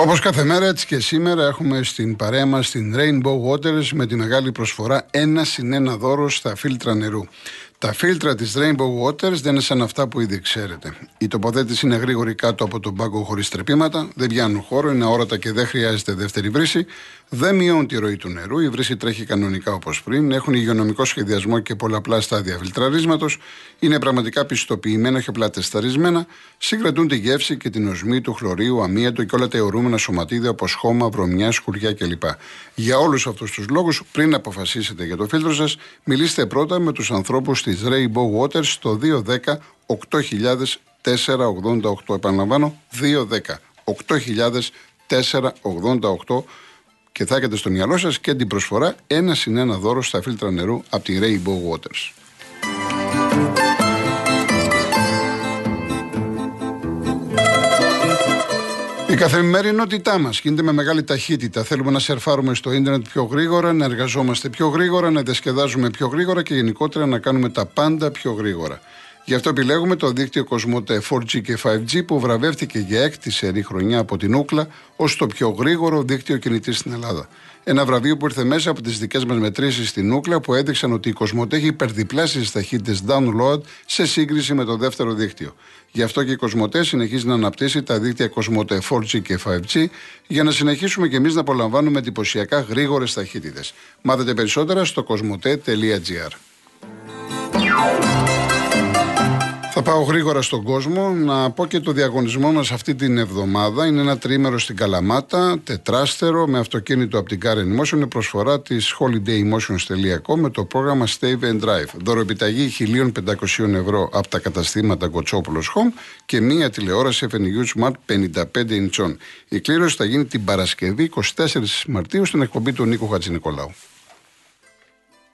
Όπως κάθε μέρα, έτσι και σήμερα έχουμε στην παρέα μας την Rainbow Waters με τη μεγάλη προσφορά ένα συν ένα δώρο στα φίλτρα νερού. Τα φίλτρα της Rainbow Waters δεν είναι σαν αυτά που ήδη ξέρετε. Η τοποθέτηση είναι γρήγορη κάτω από τον πάγκο χωρίς τρεπήματα, δεν πιάνουν χώρο, είναι αόρατα και δεν χρειάζεται δεύτερη βρύση, δεν μειώνει τη ροή του νερού, η βρύση τρέχει κανονικά όπως πριν, έχουν υγειονομικό σχεδιασμό και πολλαπλά στάδια φιλτραρίσματος, είναι πραγματικά πιστοποιημένα και απλά τεσταρισμένα, συγκρατούν τη γεύση και την οσμή του χλωρίου, αμύατο και όλα τα αιωρούμενα σωματίδια όπως χώμα, βρωμιά, σκουριά κλπ. Για όλους αυτούς τους λόγους, πριν αποφασίσετε για το φίλτρο σας, μιλήστε πρώτα με τους ανθρώπους της Rainbow Waters στο 210 8088. Επαναλαμβάνω, 210 8088 και θα έχετε στο μυαλό σας και την προσφορά ένα συν ένα δώρο στα φίλτρα νερού από τη Rainbow Waters. Η καθημερινότητά μας γίνεται με μεγάλη ταχύτητα. Θέλουμε να σερφάρουμε στο ίντερνετ πιο γρήγορα, να εργαζόμαστε πιο γρήγορα, να διασκεδάζουμε πιο γρήγορα και γενικότερα να κάνουμε τα πάντα πιο γρήγορα. Γι' αυτό επιλέγουμε το δίκτυο Κοσμοτέ 4G και 5G που βραβεύτηκε για έκτη σερή χρονιά από την Ούκλα ως το πιο γρήγορο δίκτυο κινητής στην Ελλάδα. Ένα βραβείο που ήρθε μέσα από τις δικές μας μετρήσεις στην Ούκλα που έδειξαν ότι η Κοσμοτέ έχει υπερδιπλάσει ταχύτητες download σε σύγκριση με το δεύτερο δίκτυο. Γι' αυτό και η Κοσμοτέ συνεχίζει να αναπτύσσει τα δίκτυα Κοσμοτέ 4G και 5G για να συνεχίσουμε και εμείς να απολαμβάνουμε εντυπωσιακά γρήγορες ταχύτητες. Μάθετε περισσότερα στο κοσμοτέ.gr. Θα πάω γρήγορα στον κόσμο να πω και το διαγωνισμό μας αυτή την εβδομάδα. Είναι ένα τρίμερο στην Καλαμάτα, τετράστερο, με αυτοκίνητο από την Car Motion. Είναι προσφορά της holidaymotions.com με το πρόγραμμα Stave and Drive. Δωροεπιταγή 1.500 ευρώ από τα καταστήματα Κοτσόπουλος Home και μία τηλεόραση FNU Smart 55 ιντσών. Η κλήρωση θα γίνει την Παρασκευή 24 Μαρτίου στην εκπομπή του Νίκο Χατζηνικολάου.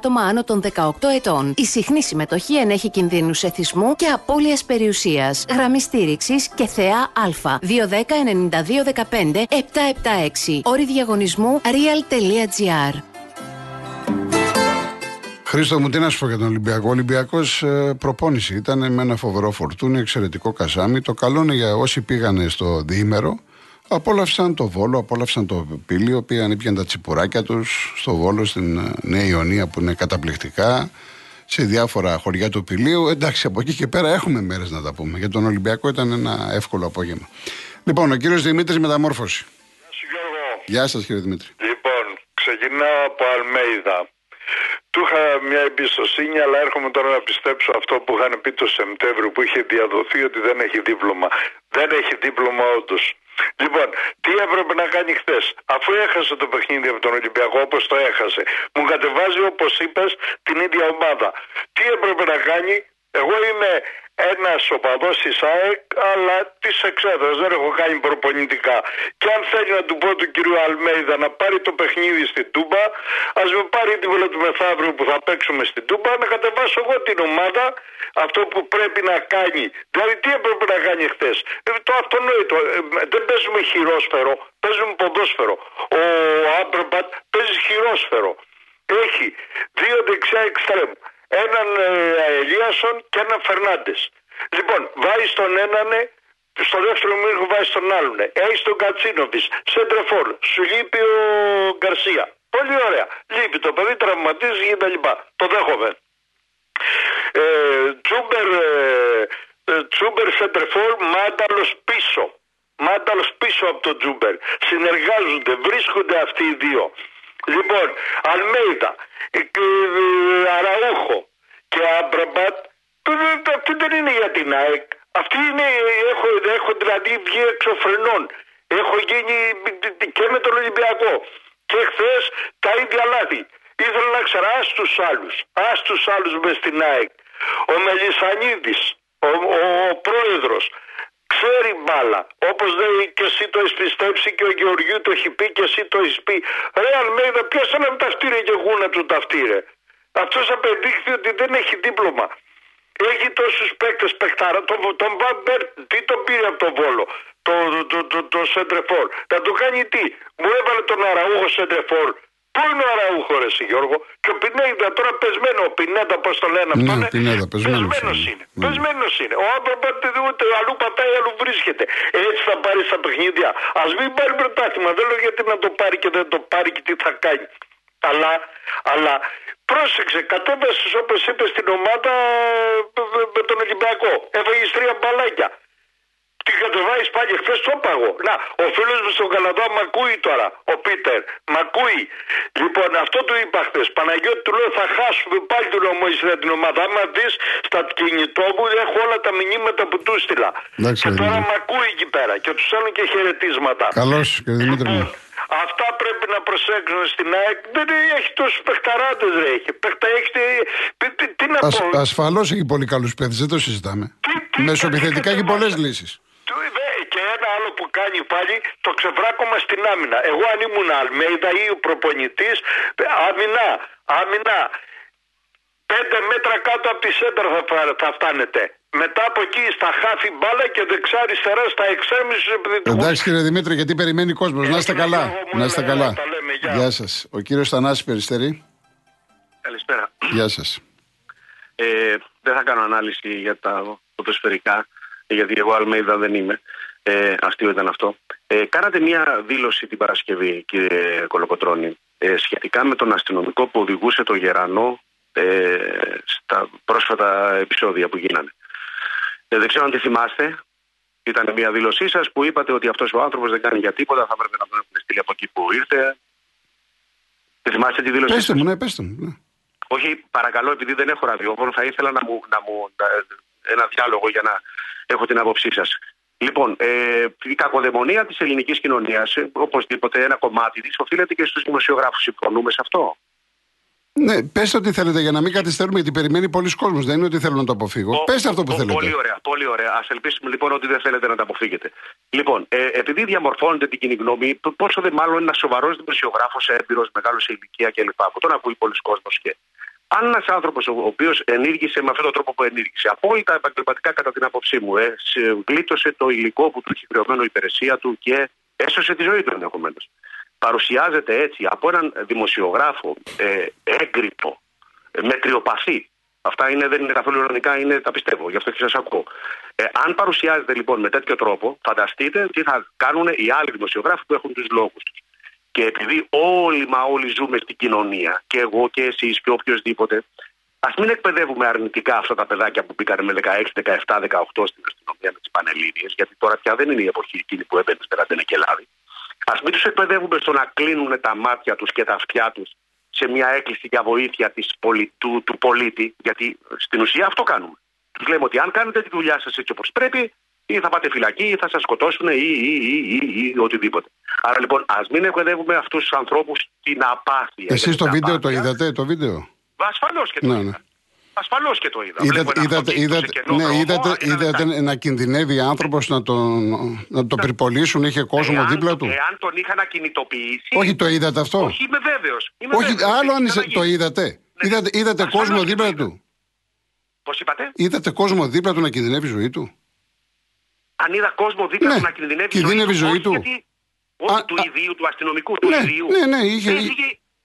άτομα άνω των 18 ετών. Η συχνή συμμετοχή ενέχει κινδύνους εθισμού και απώλειας περιουσίας. Γραμμή στήριξης και θεά Α. 210-9215-776. Όρη διαγωνισμού real.gr. Χρήστο μου, τι να σου πω για τον Ολυμπιακό; Ο Ολυμπιακός ε, προπόνηση ήταν με ένα φοβερό φορτούνι, εξαιρετικό καζάμι. Το καλό είναι για όσοι πήγανε στο διήμερο Απόλαυσαν το Βόλο, απόλαυσαν το Πήλιο, πήγαν ήπιαν τα τσιπουράκια τους στο Βόλο, στην ε, Νέα Ιωνία που είναι καταπληκτικά, σε διάφορα χωριά του Πηλίου. Εντάξει, από εκεί και πέρα έχουμε μέρες να τα πούμε. Για τον Ολυμπιακό ήταν ένα εύκολο απόγευμα. Λοιπόν, ο κύριος Δημήτρης Μεταμόρφωση. Γεια σου Γιώργο. Γεια σας κύριε Δημήτρη. Λοιπόν, ξεκινάω από Αλμέιδα. Του είχα μια εμπιστοσύνη, αλλά έρχομαι τώρα να πιστέψω αυτό που είχαν πει το Σεπτέμβριο που είχε διαδοθεί ότι δεν έχει δίπλωμα. Δεν έχει δίπλωμα όντως. Λοιπόν, τι έπρεπε να κάνει χθες, αφού έχασε το παιχνίδι από τον Ολυμπιακό όπως το έχασε, μου κατεβάζει όπως είπες την ίδια ομάδα. Τι έπρεπε να κάνει, εγώ είμαι ένας οπαδός της ΑΕΚ, αλλά της εξέδρας. Δεν έχω κάνει προπονητικά. Και αν θέλει να του πω του κυρίου Αλμέιδα να πάρει το παιχνίδι στην Τούμπα, ας με πάρει την του μεθαύριο που θα παίξουμε στην Τούμπα, να κατεβάσω εγώ την ομάδα αυτό που πρέπει να κάνει. Δηλαδή, τι έπρεπε να κάνει χθες; Ε, το αυτονόητο. Ε, δεν παίζουμε χειρόσφαιρο, παίζουμε ποδόσφαιρο. Ο Άμπραμπατ παίζει χειρόσφαιρο. Έχει δύο δεξιά εξτρέμ έναν ε, Ελίασον και έναν Φερνάντες. Λοιπόν, βάζει τον έναν, στο δεύτερο μήνυμα βάζει τον άλλον. Έχει τον Κατσίνοβι, σέντρεφόρ. Σου λείπει ο Γκαρσία. Πολύ ωραία. Λείπει το παιδί, τραυματίζει και τα λοιπά. Το δέχομαι. Ε, Τσούμπερ, ε, ε Τσούμπερ σέντρεφόρ, μάνταλος πίσω. Μάνταλος πίσω από τον Τσούμπερ. Συνεργάζονται, βρίσκονται αυτοί οι δύο. Λοιπόν, Αλμέιδα, Αραούχο και Άμπραμπατ, αυτή δεν είναι για την ΑΕΚ. Αυτή είναι, έχω, έχω δηλαδή βγει εξωφρενών. Έχω γίνει και με τον Ολυμπιακό. Και χθες τα ίδια λάθη. Ήθελα να ξέρω, α τους άλλους. Α τους άλλους μες στην ΑΕΚ. Ο Μελισανίδης, ο, ο, ο πρόεδρος, ξέρει μπάλα. Όπως λέει και εσύ το έχεις πιστέψει και ο Γεωργίου το έχει πει και εσύ το έχεις πει. Ρε Αλμέιδα, ποιος να με ταυτήρε και εγώ να του ταυτήρε. Αυτός απεδείχθη ότι δεν έχει δίπλωμα. Έχει τόσους παίκτες παιχτάρα. Τον, τον Βαμπέρ, τι τον πήρε από τον Βόλο; Το, το, το, το, Σεντρεφόρ. Να του κάνει τι; Μου έβαλε τον Αραούχο Σεντρεφόρ. Πού είναι ο Αραούχο, ρε Γιώργο; Και ο Πινέδα τώρα πεσμένο. Ο Πινέδα, πώς το λένε αυτό. Ναι, Πινέδα, πεσμένος είναι. Ναι. Πεσμένος είναι. Ο άνθρωπος ούτε αλλού πατάει, αλλού βρίσκεται. Έτσι θα πάρει στα παιχνίδια. Α μην πάρει πρωτάθλημα. Δεν λέω γιατί να το πάρει και δεν το πάρει και τι θα κάνει. Αλλά, αλλά πρόσεξε, κατέβασε όπω είπε στην ομάδα με τον Ολυμπιακό. Έφαγες τρία μπαλάκια. Τι κατεβάζει πάλι χθες το παγό. Να, ο φίλος μου στον Καλαδά μ' ακούει τώρα, ο Πίτερ. Μ' ακούει. Λοιπόν, αυτό του είπα χθες. Παναγιώτη του λέω θα χάσουμε πάλι του λέω την ομάδα. Άμα δεις στα κινητό μου έχω όλα τα μηνύματα που του στείλα. και τώρα μ' ακούει εκεί πέρα και τους στέλνω και χαιρετίσματα. Καλώς, κύριε Δημήτρη. Λοιπόν, αυτά πρέπει να προσέξουν στην ΑΕΚ. Δεν έχει τόσους παιχταράδε, ρε. Έχει. Παιχτα, έχεις τι, τι, τι να Ασ, πω; Ασφαλώς έχει πολύ καλούς παίχτε, δεν το συζητάμε. Μεσοπιθετικά έχει πολλές λύσεις. Και ένα άλλο που κάνει πάλι το ξεβράκωμα στην άμυνα. Εγώ αν ήμουν Αλμέιδα ή ο προπονητής, άμυνα, άμυνα. Πέντε μέτρα κάτω από τη σέντρα θα, θα φτάνετε. Μετά από εκεί στα χάφη μπάλα και δεξιά-αριστερά στα εξάμιση επιθετικού. Εντάξει κύριε Δημήτρη, γιατί περιμένει κόσμος. Να είστε καλά. Να είστε καλά. Γεια σας. Ο κύριος Θανάσης Περιστερή. Καλησπέρα. Γεια σας. Ε, δεν θα κάνω ανάλυση για τα ποδοσφαιρικά, γιατί εγώ Αλμέιδα δεν είμαι. Ε, αστείο ήταν αυτό. Ε, κάνατε μία δήλωση την Παρασκευή, κύριε Κολοκοτρώνη, ε, σχετικά με τον αστυνομικό που οδηγούσε τον Γερανό ε, στα πρόσφατα επεισόδια που γίνανε. Ε, δεν ξέρω αν τη θυμάστε. Ήταν μια δήλωσή σας που είπατε ότι αυτός ο άνθρωπος δεν κάνει για τίποτα, θα έπρεπε να τον έχουν στείλει από εκεί που ήρθε. Δεν θυμάστε τη δήλωσή Πέστε μου, ναι, πέστε μου. Ναι. Όχι, παρακαλώ, επειδή δεν έχω ραδιόφωνο, θα ήθελα να μου, να μου ένα διάλογο για να έχω την άποψή σας. Λοιπόν, ε, η κακοδαιμονία της ελληνικής κοινωνίας, ε, οπωσδήποτε ένα κομμάτι της, οφείλεται και στους δημοσιογράφους. Συμφωνούμε σε αυτό. Ναι, πέστε ό,τι θέλετε για να μην καθυστερούμε, γιατί περιμένει πολλοί κόσμος. Δεν είναι ότι θέλω να το αποφύγω. Πέστε αυτό που θέλετε. Πολύ ωραία, πολύ ωραία. Α ελπίσουμε λοιπόν ότι δεν θέλετε να το αποφύγετε. Λοιπόν, ε, επειδή διαμορφώνετε την κοινή γνώμη, πόσο δε μάλλον ένας σοβαρός δημοσιογράφος, έμπειρος, μεγάλος σε ηλικία κλπ. που τον ακούει πολλοί κόσμος και. Αν ένας άνθρωπος ο οποίος ενήργησε με αυτόν τον τρόπο που ενήργησε, απόλυτα επαγγελματικά κατά την άποψή μου, ε, γλίτωσε το υλικό που του έχει χρεωμένο η υπηρεσία του και έσωσε τη ζωή του ενδεχομένως παρουσιάζεται έτσι από έναν δημοσιογράφο ε, έγκριτο, ε, μετριοπαθή. Αυτά είναι, δεν είναι καθόλου ειρωνικά, είναι, τα πιστεύω, γι' αυτό και σας ακούω. Ε, αν παρουσιάζεται λοιπόν με τέτοιο τρόπο, φανταστείτε τι θα κάνουν οι άλλοι δημοσιογράφοι που έχουν τους λόγους του. Και επειδή όλοι μα όλοι ζούμε στην κοινωνία, και εγώ και εσείς και οποιοδήποτε, ας μην εκπαιδεύουμε αρνητικά αυτά τα παιδάκια που μπήκαν με 16, 17, 18 στην αστυνομία με τις Πανελλήνιες, γιατί τώρα πια δεν είναι η εποχή εκείνη που έμπαινε στην και λάδι. Α μην τους εκπαιδεύουμε στο να κλείνουν τα μάτια τους και τα αυτιά τους σε μια έκκληση για βοήθεια της του, του πολίτη, γιατί στην ουσία αυτό κάνουμε. Τους λέμε ότι αν κάνετε τη δουλειά σας έτσι όπως πρέπει, ή θα πάτε φυλακή, ή θα σας σκοτώσουν, ή, ή, ή, ή, ή οτιδήποτε. Άρα λοιπόν, ας μην εκπαιδεύουμε αυτούς τους ανθρώπους την απάθεια. Εσείς το βίντεο το είδατε, το βίντεο; Ασφαλώς και το ναι, ναι. Ασφαλώς και το είδα. Είδατε, είδατε, είδατε, ναι, είδατε, είδατε να κινδυνεύει άνθρωπος να τον, να τον πυρπολίσουν, είχε κόσμο εάν, δίπλα του; Εάν τον είχαν ακινητοποιήσει. Όχι, το είδατε αυτό; Όχι, είμαι βέβαιος. Όχι, βέβαιος, άλλο αν είσαι, το είδατε; Ναι. Είδατε, είδατε κόσμο δίπλα του; Πώς είπατε; Είδατε κόσμο δίπλα του να κινδυνεύει η ζωή του; Αν είδα κόσμο δίπλα ναι. του να κινδυνεύει, η ζωή του. Γιατί, όχι του ιδίου, του αστυνομικού, του ναι, ιδίου. Ναι, ναι, είχε... Κύριε,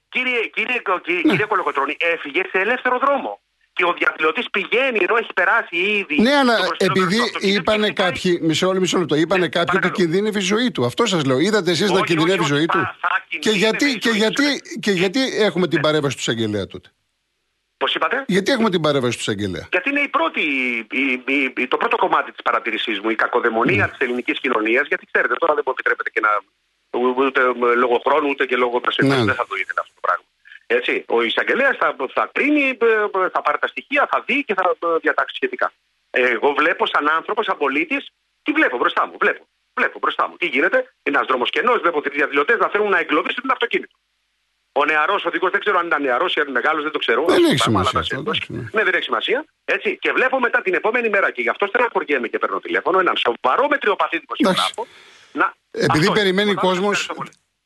κύριε, κύριε, κύριε Κολοκοτρώνη, έφυγε σε ελεύθερο δρόμο και ο διαδηλωτής πηγαίνει ενώ έχει περάσει ήδη. Ναι, αλλά επειδή είπανε κάποιοι. Μισό, μισό λεπτό. Είπανε κάποιοι ότι κινδύνευε η ζωή του. Αυτό σας λέω. Είδατε εσείς να κινδυνεύει η ζωή του; Και γιατί, και, γιατί, και γιατί έχουμε την παρέμβαση του εισαγγελέα τότε; Πώς είπατε; Γιατί έχουμε την παρέμβαση του εισαγγελέα; Γιατί είναι η πρώτη, η, η, το πρώτο κομμάτι της παρατηρήσής μου, η κακοδαιμονία mm. της ελληνικής κοινωνίας. Γιατί ξέρετε, τώρα δεν μου επιτρέπετε και να. ούτε λόγω χρόνου ούτε και λόγω προσωπικού. Ναι. Δεν θα το ήθελα αυτό το πράγμα. Έτσι. Ο εισαγγελέας θα, θα κρίνει, ε, θα πάρει τα στοιχεία, θα δει και θα ε, διατάξει σχετικά. Εγώ βλέπω σαν άνθρωπος, σαν πολίτης, τι βλέπω μπροστά μου. Βλέπω, βλέπω μπροστά μου. Τι γίνεται, είναι ένας δρόμος κενός, βλέπω τρεις διαδηλωτές να θέλουν να εγκλωβίσουν το αυτοκίνητο. Ο νεαρός οδηγός, δεν ξέρω αν ήταν νεαρός ή αν μεγάλος, δεν το ξέρω. Δεν έχει Πάμε, σημασία αλλά αυτό, να σε- εντάξει, ναι. Ναι, δεν έχει σημασία. Έτσι. Και βλέπω μετά την επόμενη μέρα και γι' αυτό στεναχωριέμαι και παίρνω τηλέφωνο έναν σοβαρό μετριοπαθή δημοσιογράφο. Να... Επειδή Αυτό, περιμένει τίποτα άλλο, κόσμο.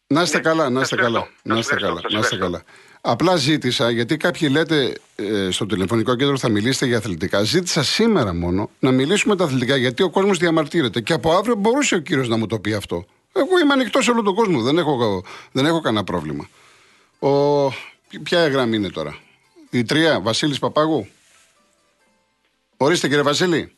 Ευχαριστώ πολύ. Να είστε Ναι, καλά, να σας είστε ευχαριστώ. καλά. Σας Να είστε ευχαριστώ, καλά. σας Να είστε ευχαριστώ. καλά. Απλά ζήτησα, γιατί κάποιοι λέτε ε, στο τηλεφωνικό κέντρο θα μιλήσετε για αθλητικά. Ζήτησα σήμερα μόνο να μιλήσουμε τα αθλητικά, γιατί ο κόσμος διαμαρτύρεται. Και από αύριο μπορούσε ο κύριος να μου το πει αυτό. Εγώ είμαι ανοιχτός σε όλο τον κόσμο. Δεν έχω, δεν έχω κανένα πρόβλημα. Ο, ποια γραμμή είναι τώρα, Η τρία, Βασίλης Παπάγου; Ορίστε κύριε Βασίλη.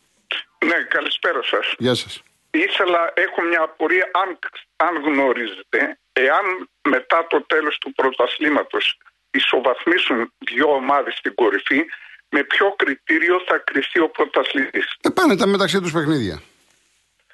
Ναι, καλησπέρα σας. Γεια σας. Ήθελα, έχω μια απορία αν, αν γνωρίζετε, εάν μετά το τέλος του πρωταθλήματος ισοβαθμίσουν δύο ομάδες στην κορυφή, με ποιο κριτήριο θα κριθεί ο πρωταθλητής; Ε, πάνε τα μεταξύ τους παιχνίδια.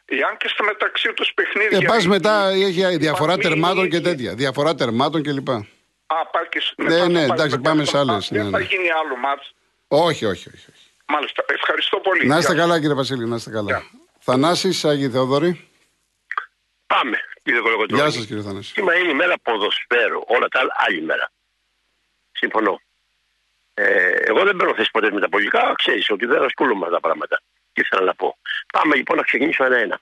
Εάν και στα μεταξύ τους παιχνίδια... Ε, πας οι- μετά, οι- έχει οι διαφορά βαθμοί τερμάτων είναι και ίδιοι. τέτοια. Διαφορά τερμάτων κλπ. Α, πάει και Ναι, μετά θα ναι, πάει εντάξει, στο πάμε σε τέλος. άλλες, Α, Δεν ναι, θα ναι. γίνει άλλο μάτς. Όχι, όχι, όχι. όχι. Μάλιστα. Ευχαριστώ πολύ. Να είστε Γεια. καλά, κύριε Βασίλη, να είστε καλά. Γεια. Θανάσης, Άγιοι Θεόδωρη. Πάμε, κύριε Κολοκοτρώνη. Γεια σας, κύριε Θανάση. Σήμερα είναι η μέρα ποδοσφαίρου. Όλα τα άλλα άλλη μέρα. Συμφωνώ. Ε, εγώ δεν παίρνω θέση ποτέ με τα πολιτικά. Ξέρεις ότι δεν ασχολούμαι με τα πράγματα. Τι ήθελα να πω. Πάμε λοιπόν να ξεκινήσω ένα-ένα.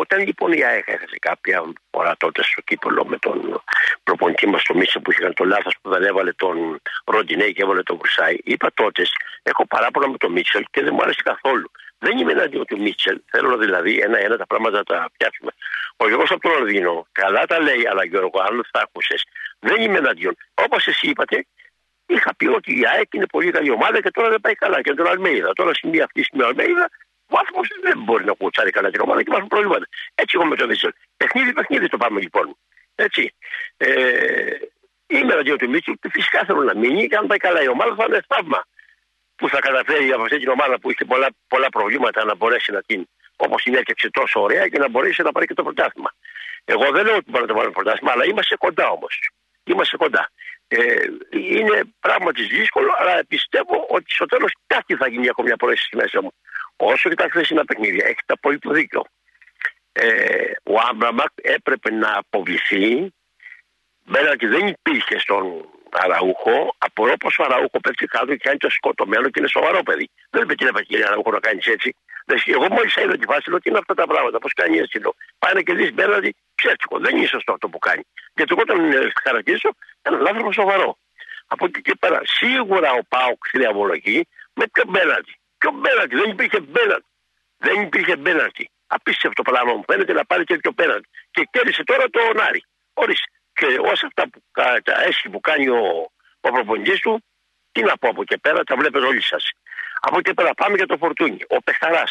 Όταν λοιπόν η ΑΕΚ έχασε κάποια φορά τότε στο κύπελο με τον προπονητή μας το Μίτσε που είχε κάνει το λάθος που δεν έβαλε τον Ροντινέ και έβαλε τον Βρουσάη, είπα τότε: Έχω παράπονα με τον Μίτσελ και δεν μου άρεσε καθόλου. Δεν είμαι εναντίον του Μίτσελ. Θέλω δηλαδή ένα-ένα τα πράγματα να τα πιάσουμε. Ο Γιώργος από το Λονδίνο καλά τα λέει, αλλά Γιώργο, αν θα άκουσε, δεν είμαι εναντίον. Όπως εσύ είπατε, είχα πει ότι η ΑΕΚ είναι πολύ καλή ομάδα και τώρα δεν πάει καλά. Και τον Αλμέιδα. Τώρα στην μία αυτή στην Αλμέιδα, ο άνθρωπος δεν μπορεί να κουτσάρει καλά την ομάδα και υπάρχουν προβλήματα. Έτσι εγώ με τον Μίτσελ. Παιχνίδι, παιχνίδι το πάμε λοιπόν. Έτσι. Ε, είμαι εναντίον του Μίτσελ και φυσικά θέλω να μείνει και αν πάει καλά η ομάδα θα είναι θαύμα που θα καταφέρει από αυτή την ομάδα που είχε πολλά, πολλά προβλήματα να μπορέσει να την όπως την έφτιαξε τόσο ωραία και να μπορέσει να πάρει και το πρωτάθλημα. Εγώ δεν λέω ότι μπορεί να το πάρει το πρωτάθλημα, αλλά είμαστε κοντά όμως. Είμαστε κοντά. Ε, είναι πράγματι δύσκολο, αλλά πιστεύω ότι στο τέλος κάτι θα γίνει ακόμη μια πρόεση στη μέσα μου. Όσο και τα χθεσινά παιχνίδια, έχετε απόλυτο δίκιο. Ε, ο Άμπραμπακ έπρεπε να αποβληθεί. Μπαίνοντα δεν υπήρχε στον Αραούχο, απορώ πω ο Αραούχο πέφτει κάτω και κάνει το σκοτωμένο και είναι σοβαρό παιδί. Δεν είπε την ευκαιρία Αραούχο να κάνεις έτσι. Δεν- Εγώ μόλις είδα τη φάση λέω τι είναι αυτά τα πράγματα, πώς κάνει έτσι. Λέω. Πάει να κερδίσει μπέναντι ψεύτικο. Δεν είναι σωστό αυτό που κάνει. Γιατί εγώ τον ε, χαρακτηρίζω έναν άνθρωπο σοβαρό. Από εκεί και πέρα, σίγουρα ο Πάοκ θριαμβολογεί με ποιο μπέναντι. Ποιο μπέναντι, δεν υπήρχε μπέναντι. Δεν υπήρχε μπέναντι. Απίστευτο πράγμα μου φαίνεται να πάρει τέτοιο πέναντι. Και κέρδισε τώρα το Νάρι. Ορίστε. Και όσα αυτά που, κα- τα έσχη που κάνει ο, ο προπονητής του, τι να πω από εκεί πέρα, τα βλέπετε όλοι σας. Από εκεί πέρα πάμε για το φορτούνι. Ο Πεχταρά.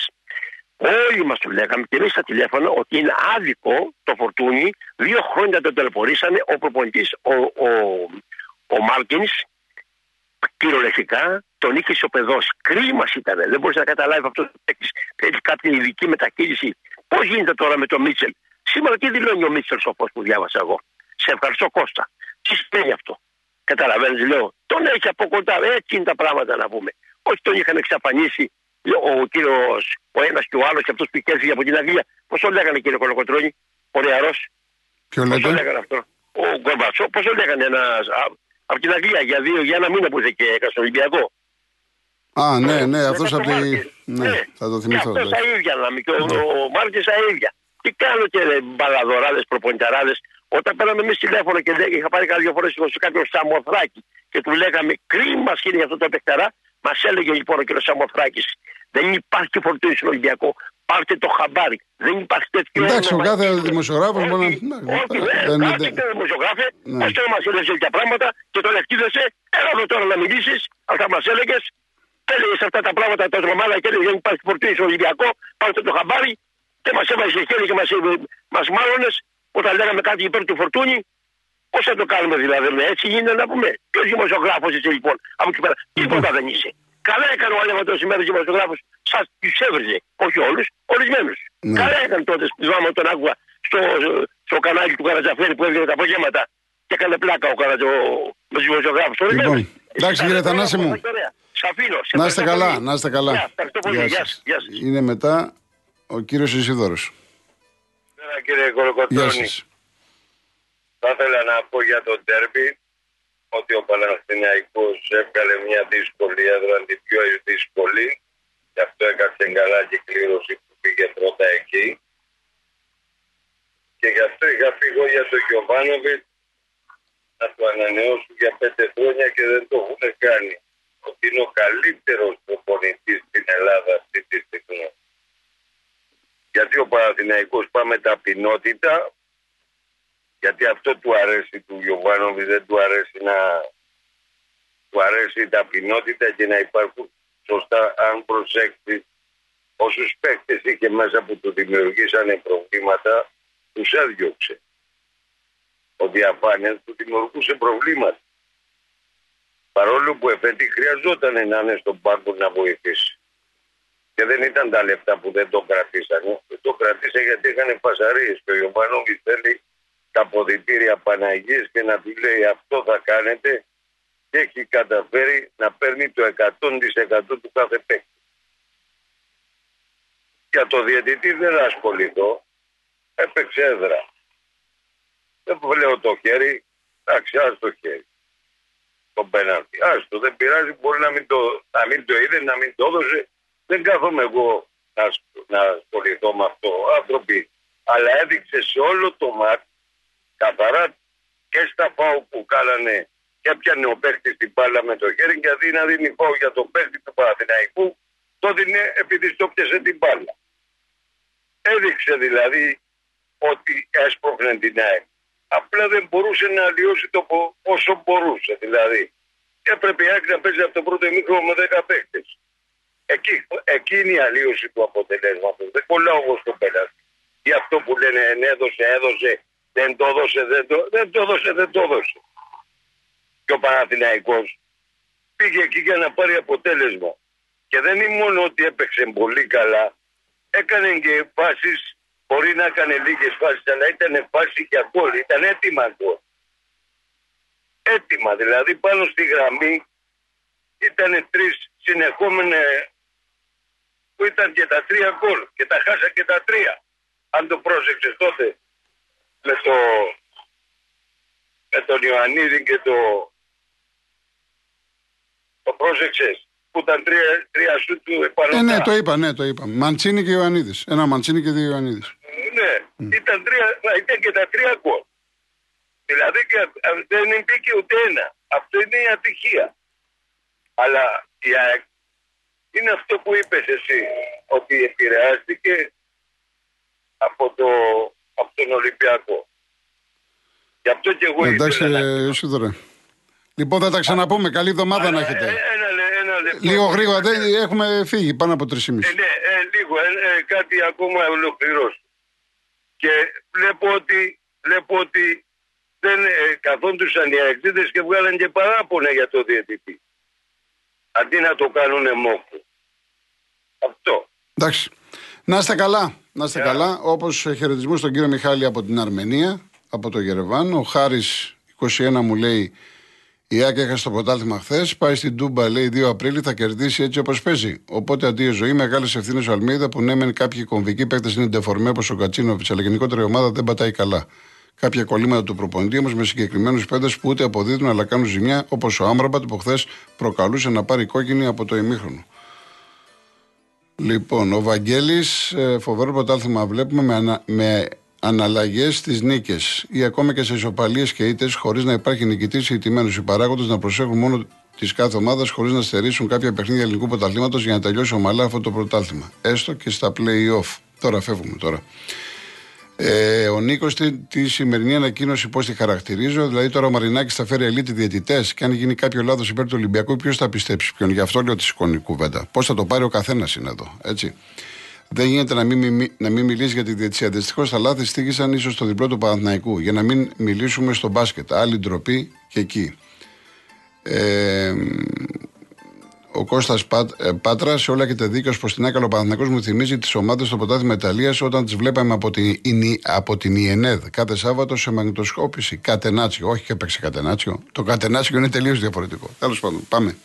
Όλοι μας το λέγαμε και εμείς στα τηλέφωνα ότι είναι άδικο το φορτούνι. Δύο χρόνια τον τελεπορήσανε ο προπονητής, ο, ο, ο Μάρκιν, κυριολεκτικά τον είχε ισοπεδώσει. Κρίμα ήταν. Δεν μπορείς να καταλάβεις αυτός. Θέλει κάποια ειδική μεταχείριση. Πώς γίνεται τώρα με τον Μίτσελ; Σήμερα τι δηλώνει ο Μίτσελ όπω που διάβασα εγώ; Σε ευχαριστώ Κώστα. Τι σημαίνει αυτό; Καταλαβαίνεις, λέω. Τον έχει από κοντά. Έτσι είναι τα πράγματα να πούμε. Όχι τον είχαν εξαφανίσει ο κύριος, ο ένας και ο άλλος και αυτός που είχε έρθει από την Αγγλία. Πώς το λέγανε κύριε Κολοκοτρόνη, ο νεαρός; Ποιο Πώς το λέτε. λέγανε αυτό. Ο Γκορμπατσό, πώς το λέγανε ένας. Από την Αγγλία για, δύο, για ένα μήνα που είχε και έκανε στον Ολυμπιακό. Α, ναι, ναι, αυτός Μετά από το τη. Μάρκες. Ναι, θα το θυμηθώ. Και αυτός τα εντάξει. ίδια να μην. Και ο, ο Μάρκε τα ίδια. Τι κάνω και ρε, μπαλαδοράδες, προπονηταράδες. Όταν πέραμε εμείς τηλέφωνο και δεν είχα πάρει κάποια φορές σε κάποιο Σαμοθράκη και του λέγαμε κρίμα σκύνει αυτό το παιχταρά, μας έλεγε λοιπόν ο κ. Σαμοθράκη. Δεν υπάρχει φορτίο στον Ολυμπιακό. Πάρτε το χαμπάρι. Δεν υπάρχει τέτοιο. Εντάξει, ο όνομα. κάθε δημοσιογράφος Όχι, μπορεί να- ναι, Όχι, δεν- δεν δεν- είναι. δημοσιογράφε. Ναι. Αυτό μας έλεγες τέτοια πράγματα και τον ευτύχησε. Έλα εδώ τώρα να μιλήσεις. Αυτά μας έλεγες. Έλεγε αυτά τα πράγματα τα τρομάδα και έλεγε δεν υπάρχει φορτίο στον Ολυμπιακό. Πάρτε το χαμπάρι και μας έβαζε χέρι και μας μας μάλωνες όταν λέγαμε κάτι υπέρ του φορτούνη. Πώς θα το κάνουμε δηλαδή, ναι, έτσι γίνεται να πούμε. Ποιο δημοσιογράφος είσαι λοιπόν από εκεί πέρα. Τίποτα δεν είσαι. Καλά έκανε ο Αλέματο σήμερα δημοσιογράφος, σας τους έβριζε. Όχι όλους, ορισμένους. Ναι. Καλά έκανε τότε, θυμάμαι τον άκουγα στο, στο κανάλι του Καρατζαφέρη που έβγαινε τα απογεύματα και έκανε πλάκα ο Καρατζο με του δημοσιογράφου. Λοιπόν, εντάξει, κύριε Θανάση μου. Σ' αφήνω. Σε Να είστε ευχαριστώ καλά, πολύ. να είστε καλά. Γεια, ευχαριστώ πολύ. Γεια Γεια σας. σας. Γεια σας. Είναι μετά ο κύριος Ισίδωρος. Καλησπέρα κύριε Γεια Κολοκοτρώνη. σας. Θα ήθελα να πω για τον τέρμπι ότι ο Παναθηναϊκός έβγαλε μια δύσκολη έδρα, την πιο δύσκολη. Γι' αυτό έκατσε καλά και κλήρωση που πήγε πρώτα εκεί. Και γι' αυτό είχα πει εγώ για τον Γιωβάνοβιτς να το ανανεώσουν για πέντε χρόνια και δεν το έχουν κάνει. Ότι είναι ο καλύτερος προπονητής στην Ελλάδα αυτή τη στιγμή. Γιατί ο Παναθηναϊκός πάμε ταπεινότητα, γιατί αυτό του αρέσει του Γιωβάνοβιτς, δεν του αρέσει να του αρέσει η ταπεινότητα και να υπάρχουν σωστά αν προσέξει όσους παίκτες είχε μέσα που του δημιουργήσανε προβλήματα τους έδιωξε. Ο διαφάνειας του δημιουργούσε προβλήματα. Παρόλο που εφέτη χρειαζόταν να είναι στον πάγκο να βοηθήσει. Και δεν ήταν τα λεφτά που δεν το κρατήσανε. Δεν το κρατήσε γιατί είχαν φασαρίες και ο Ιωβάνοβιτ θέλει τα αποδητήρια Παναγίες και να του λέει αυτό θα κάνετε και έχει καταφέρει να παίρνει το 100% του κάθε παίκτη. Για το διαιτητή δεν θα ασχοληθώ. Έπαιξε έδρα. Δεν λέω το χέρι, εντάξει, ας το χέρι. Το πέναλτι. Άστο, δεν πειράζει, μπορεί να μην, το, να μην το είδε, να μην το έδωσε. Δεν κάθομαι εγώ να, να ασχοληθώ με αυτό. Άνθρωποι, αλλά έδειξε σε όλο το μάτι καθαρά και στα φάου που κάνανε και έπιανε ο παίχτη την μπάλα με το χέρι και αντί να δίνει φάου για τον παίχτη του Παναθηναϊκού, το δίνει επειδή στο πιασε την μπάλα. Έδειξε δηλαδή ότι έσπροχνε την ΑΕΚ. Απλά δεν μπορούσε να αλλοιώσει το όσο μπορούσε. Δηλαδή, έπρεπε η ΑΕΚ να παίζει από το πρώτο ημίχρονο με 10 παίχτε. Εκεί, εκεί είναι η αλλίωση του αποτελέσματος. Δεν κολλάω εγώ στο πέρασμα. Γι' αυτό που λένε έδωσε, έδωσε, δεν το έδωσε, δεν το, δεν το έδωσε, δεν το έδωσε. Και ο Παναθηναϊκός πήγε εκεί για να πάρει αποτέλεσμα. Και δεν είναι μόνο ότι έπαιξε πολύ καλά, έκανε και φάσεις Μπορεί να έκανε λίγες φάσεις, αλλά ήταν φάση για γκολ. Ήταν έτοιμα γκολ. Έτοιμα, δηλαδή πάνω στη γραμμή ήταν τρεις συνεχόμενε που ήταν και τα τρία γκολ και τα χάσα και τα τρία. Αν το πρόσεξες τότε με, το, με τον Ιωαννίδη και το, το πρόσεξες που ήταν τρία, τρία σου του επαναλαμβάνω. Ε, ναι, το είπα, ναι, το είπα. Μαντσίνη και Ιωαννίδης. Ένα Μαντσίνη και δύο Ιωαννίδης. Ναι, mm. ήταν, τρία, ήταν και τα τρία γκολ. Δηλαδή και, δεν μπήκε ούτε ένα. Αυτό είναι η ατυχία. Αλλά η ΑΕΚ είναι αυτό που είπες εσύ, ότι επηρεάστηκε από, το, από τον Ολυμπιακό. Γι' αυτό και εγώ Εντάξει, ήθελα Λοιπόν, θα τα ξαναπούμε. Καλή εβδομάδα να έχετε. Ένα, ένα, ένα λίγο γρήγορα, δεν έχουμε φύγει πάνω από 3,5. Ε, ναι, ε, λίγο, ε, ε, κάτι ακόμα ολοκληρώσω. Και βλέπω ότι, βλέπω ότι δεν ε, καθόντουσαν οι αεκτήτες και βγάλαν και παράπονα για το διαιτητή. Αντί να το κάνουν μόχο. Αυτό. Εντάξει. Να είστε καλά. Να είστε καλά. Όπως χαιρετισμού στον κύριο Μιχάλη από την Αρμενία, από το Γερεβάν. Ο Χάρης 21 μου λέει η Άκη έχασε το πρωτάθλημα χθες. Πάει στην Τούμπα, λέει 2 Απρίλη, θα κερδίσει έτσι όπως παίζει. Οπότε αντίο ζωή, μεγάλες ευθύνες ο Αλμίδα που ναι, μεν κάποιοι κομβικοί παίκτες είναι ντεφορμέ όπως ο Κατσίνοβιτς, αλλά γενικότερα η ομάδα δεν πατάει καλά. Κάποια κολλήματα του προπονητή όμως με συγκεκριμένους παίκτες που ούτε αποδίδουν αλλά κάνουν ζημιά, όπως ο Άμραμπατ που χθες προκαλούσε να πάρει κόκκινη από το ημίχρονο. Λοιπόν, ο Βαγγέλης, ε, φοβερό πρωτάθλημα βλέπουμε με, ανα, με αναλλαγές στις νίκες ή ακόμα και σε ισοπαλίες και ήττες χωρίς να υπάρχει νικητής ή τιμένο. Οι παράγοντε να προσέχουν μόνο της κάθε ομάδας χωρίς να στερήσουν κάποια παιχνίδια ελληνικού πρωταθλήματος για να τελειώσει ομαλά αυτό το πρωτάθλημα. Έστω και στα play-off. Τώρα φεύγουμε τώρα. Ε, ο Νίκος τη, τη σημερινή ανακοίνωση πώς τη χαρακτηρίζω. Δηλαδή τώρα ο Μαρινάκης θα φέρει ελίτη διαιτητές και αν γίνει κάποιο λάθος υπέρ του Ολυμπιακού, ποιος θα πιστέψει ποιον. Γι' αυτό λέω τη σηκώνει κουβέντα. Πώς θα το πάρει ο καθένας είναι εδώ. Έτσι. Δεν γίνεται να μην, να μην μιλήσεις για τη διετησία. Δυστυχώς τα λάθη στήγησαν ίσως στο διπλό του Παναθηναϊκού. Για να μην μιλήσουμε στο μπάσκετ. Άλλη ντροπή και εκεί. Ε, ο Κώστας ε, Πάτρας, σε όλα έχετε δίκιο προς την άκαλο Παναθηναϊκός μου θυμίζει τις ομάδες στο ποτάθι Ιταλία όταν τις βλέπαμε από την, από την ΙΕΝΕΔ κάθε Σάββατο σε μαγνητοσκόπηση. Κατενάτσιο. Όχι και έπαιξε κατενάτσιο. Το κατενάτσιο είναι τελείως διαφορετικό. Τέλος πάντων, πάμε.